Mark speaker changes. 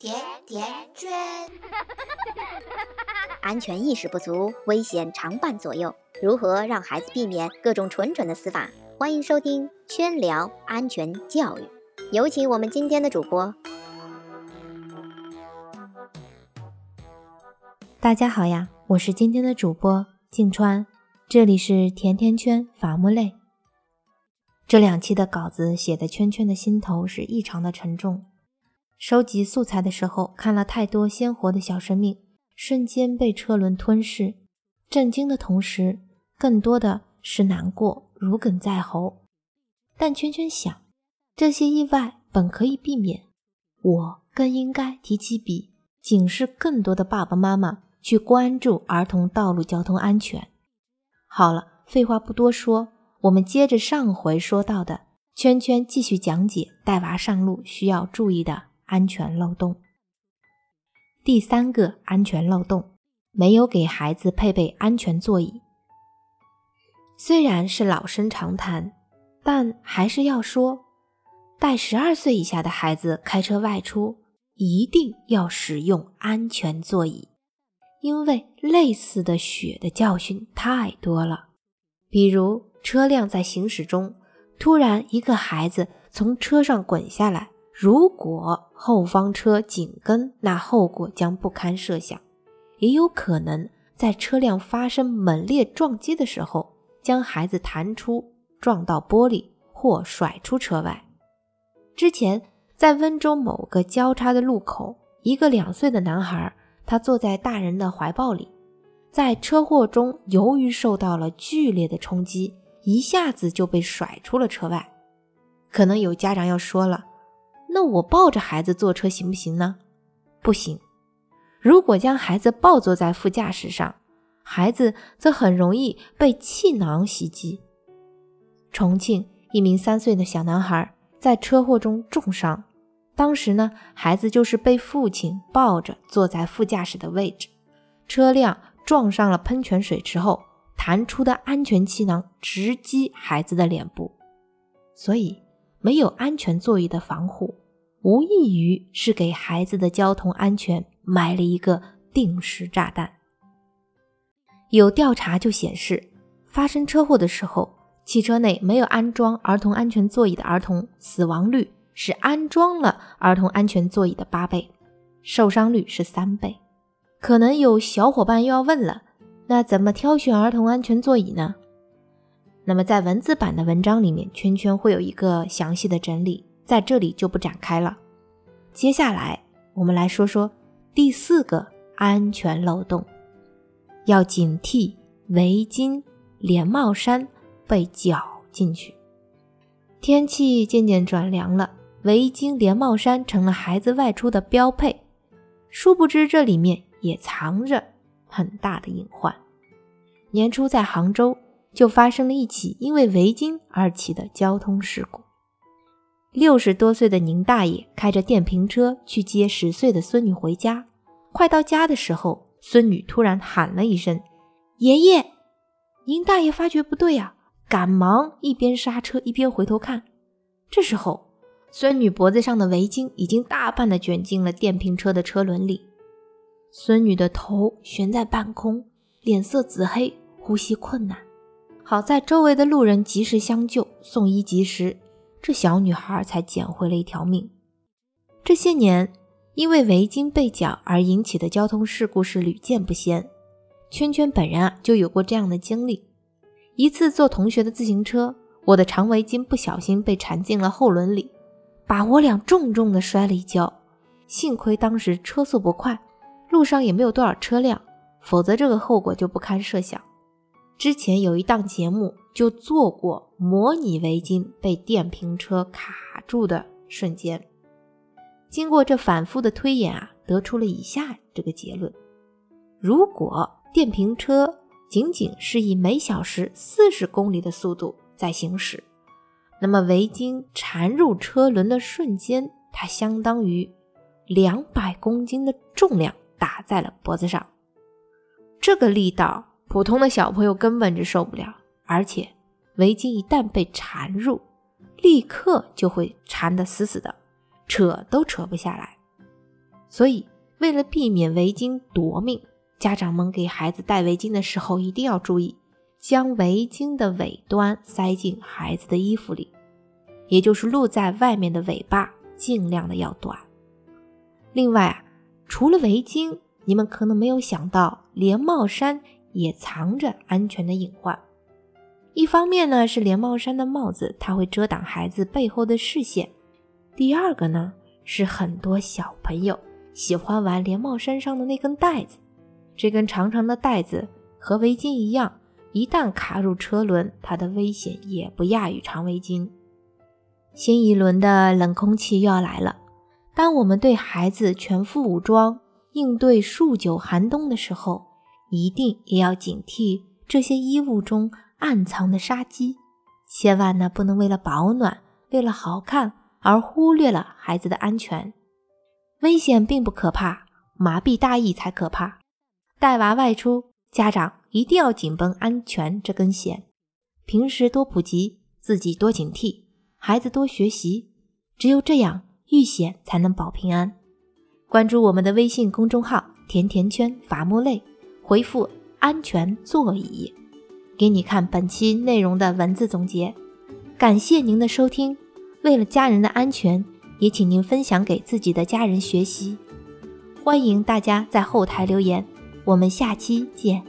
Speaker 1: 甜甜圈，
Speaker 2: 安全意识不足，危险常伴左右。如何让孩子避免各种蠢蠢的死法？欢迎收听圈聊安全教育。有请我们今天的主播。
Speaker 3: 大家好呀，我是今天的主播静川，这里是甜甜圈伐木累。这两期的稿子写的圈圈的心头是异常的沉重。收集素材的时候，看了太多鲜活的小生命瞬间被车轮吞噬，震惊的同时，更多的是难过，如鲠在喉。但圈圈想，这些意外本可以避免，我更应该提起笔，警示更多的爸爸妈妈去关注儿童道路交通安全。好了，废话不多说，我们接着上回说到的，圈圈继续讲解带娃上路需要注意的。安全漏洞。第三个安全漏洞，没有给孩子配备安全座椅。虽然是老生常谈，但还是要说，带十二岁以下的孩子开车外出，一定要使用安全座椅，因为类似的血的教训太多了。比如，车辆在行驶中，突然一个孩子从车上滚下来。如果后方车紧跟，那后果将不堪设想。也有可能在车辆发生猛烈撞击的时候，将孩子弹出，撞到玻璃或甩出车外。之前在温州某个交叉的路口，一个两岁的男孩，他坐在大人的怀抱里，在车祸中由于受到了剧烈的冲击，一下子就被甩出了车外。可能有家长要说了。那我抱着孩子坐车行不行呢？不行。如果将孩子抱坐在副驾驶上，孩子则很容易被气囊袭击。重庆一名三岁的小男孩在车祸中重伤，当时呢，孩子就是被父亲抱着坐在副驾驶的位置，车辆撞上了喷泉水池后，弹出的安全气囊直击孩子的脸部，所以没有安全座椅的防护。无异于是给孩子的交通安全埋了一个定时炸弹。有调查就显示，发生车祸的时候，汽车内没有安装儿童安全座椅的儿童死亡率是安装了儿童安全座椅的八倍，受伤率是三倍。可能有小伙伴又要问了，那怎么挑选儿童安全座椅呢？那么在文字版的文章里面，圈圈会有一个详细的整理。在这里就不展开了。接下来，我们来说说第四个安全漏洞，要警惕围巾、连帽衫被绞进去。天气渐渐转凉了，围巾、连帽衫成了孩子外出的标配。殊不知，这里面也藏着很大的隐患。年初在杭州就发生了一起因为围巾而起的交通事故。六十多岁的宁大爷开着电瓶车去接十岁的孙女回家，快到家的时候，孙女突然喊了一声“爷爷”，宁大爷发觉不对呀，赶忙一边刹车一边回头看，这时候孙女脖子上的围巾已经大半的卷进了电瓶车的车轮里，孙女的头悬在半空，脸色紫黑，呼吸困难，好在周围的路人及时相救，送医及时。这小女孩才捡回了一条命。这些年，因为围巾被绞而引起的交通事故是屡见不鲜。圈圈本人啊，就有过这样的经历：一次坐同学的自行车，我的长围巾不小心被缠进了后轮里，把我俩重重的摔了一跤。幸亏当时车速不快，路上也没有多少车辆，否则这个后果就不堪设想。之前有一档节目就做过模拟围巾被电瓶车卡住的瞬间。经过这反复的推演啊，得出了以下这个结论：如果电瓶车仅仅是以每小时四十公里的速度在行驶，那么围巾缠入车轮的瞬间，它相当于两百公斤的重量打在了脖子上，这个力道。普通的小朋友根本就受不了，而且围巾一旦被缠入，立刻就会缠得死死的，扯都扯不下来。所以，为了避免围巾夺命，家长们给孩子戴围巾的时候一定要注意，将围巾的尾端塞进孩子的衣服里，也就是露在外面的尾巴尽量的要短。另外啊，除了围巾，你们可能没有想到，连帽衫也藏着安全的隐患。一方面呢，是连帽衫的帽子，它会遮挡孩子背后的视线；第二个呢，是很多小朋友喜欢玩连帽衫上的那根带子。这根长长的带子和围巾一样，一旦卡入车轮，它的危险也不亚于长围巾。新一轮的冷空气又要来了，当我们对孩子全副武装应对数九寒冬的时候，一定也要警惕这些衣物中。暗藏的杀机，千万呢不能为了保暖、为了好看而忽略了孩子的安全。危险并不可怕，麻痹大意才可怕。带娃外出，家长一定要紧绷安全这根弦。平时多普及，自己多警惕，孩子多学习，只有这样，遇险才能保平安。关注我们的微信公众号“甜甜圈伐木累”，回复“安全座椅”。给你看本期内容的文字总结，感谢您的收听。为了家人的安全，也请您分享给自己的家人学习。欢迎大家在后台留言，我们下期见。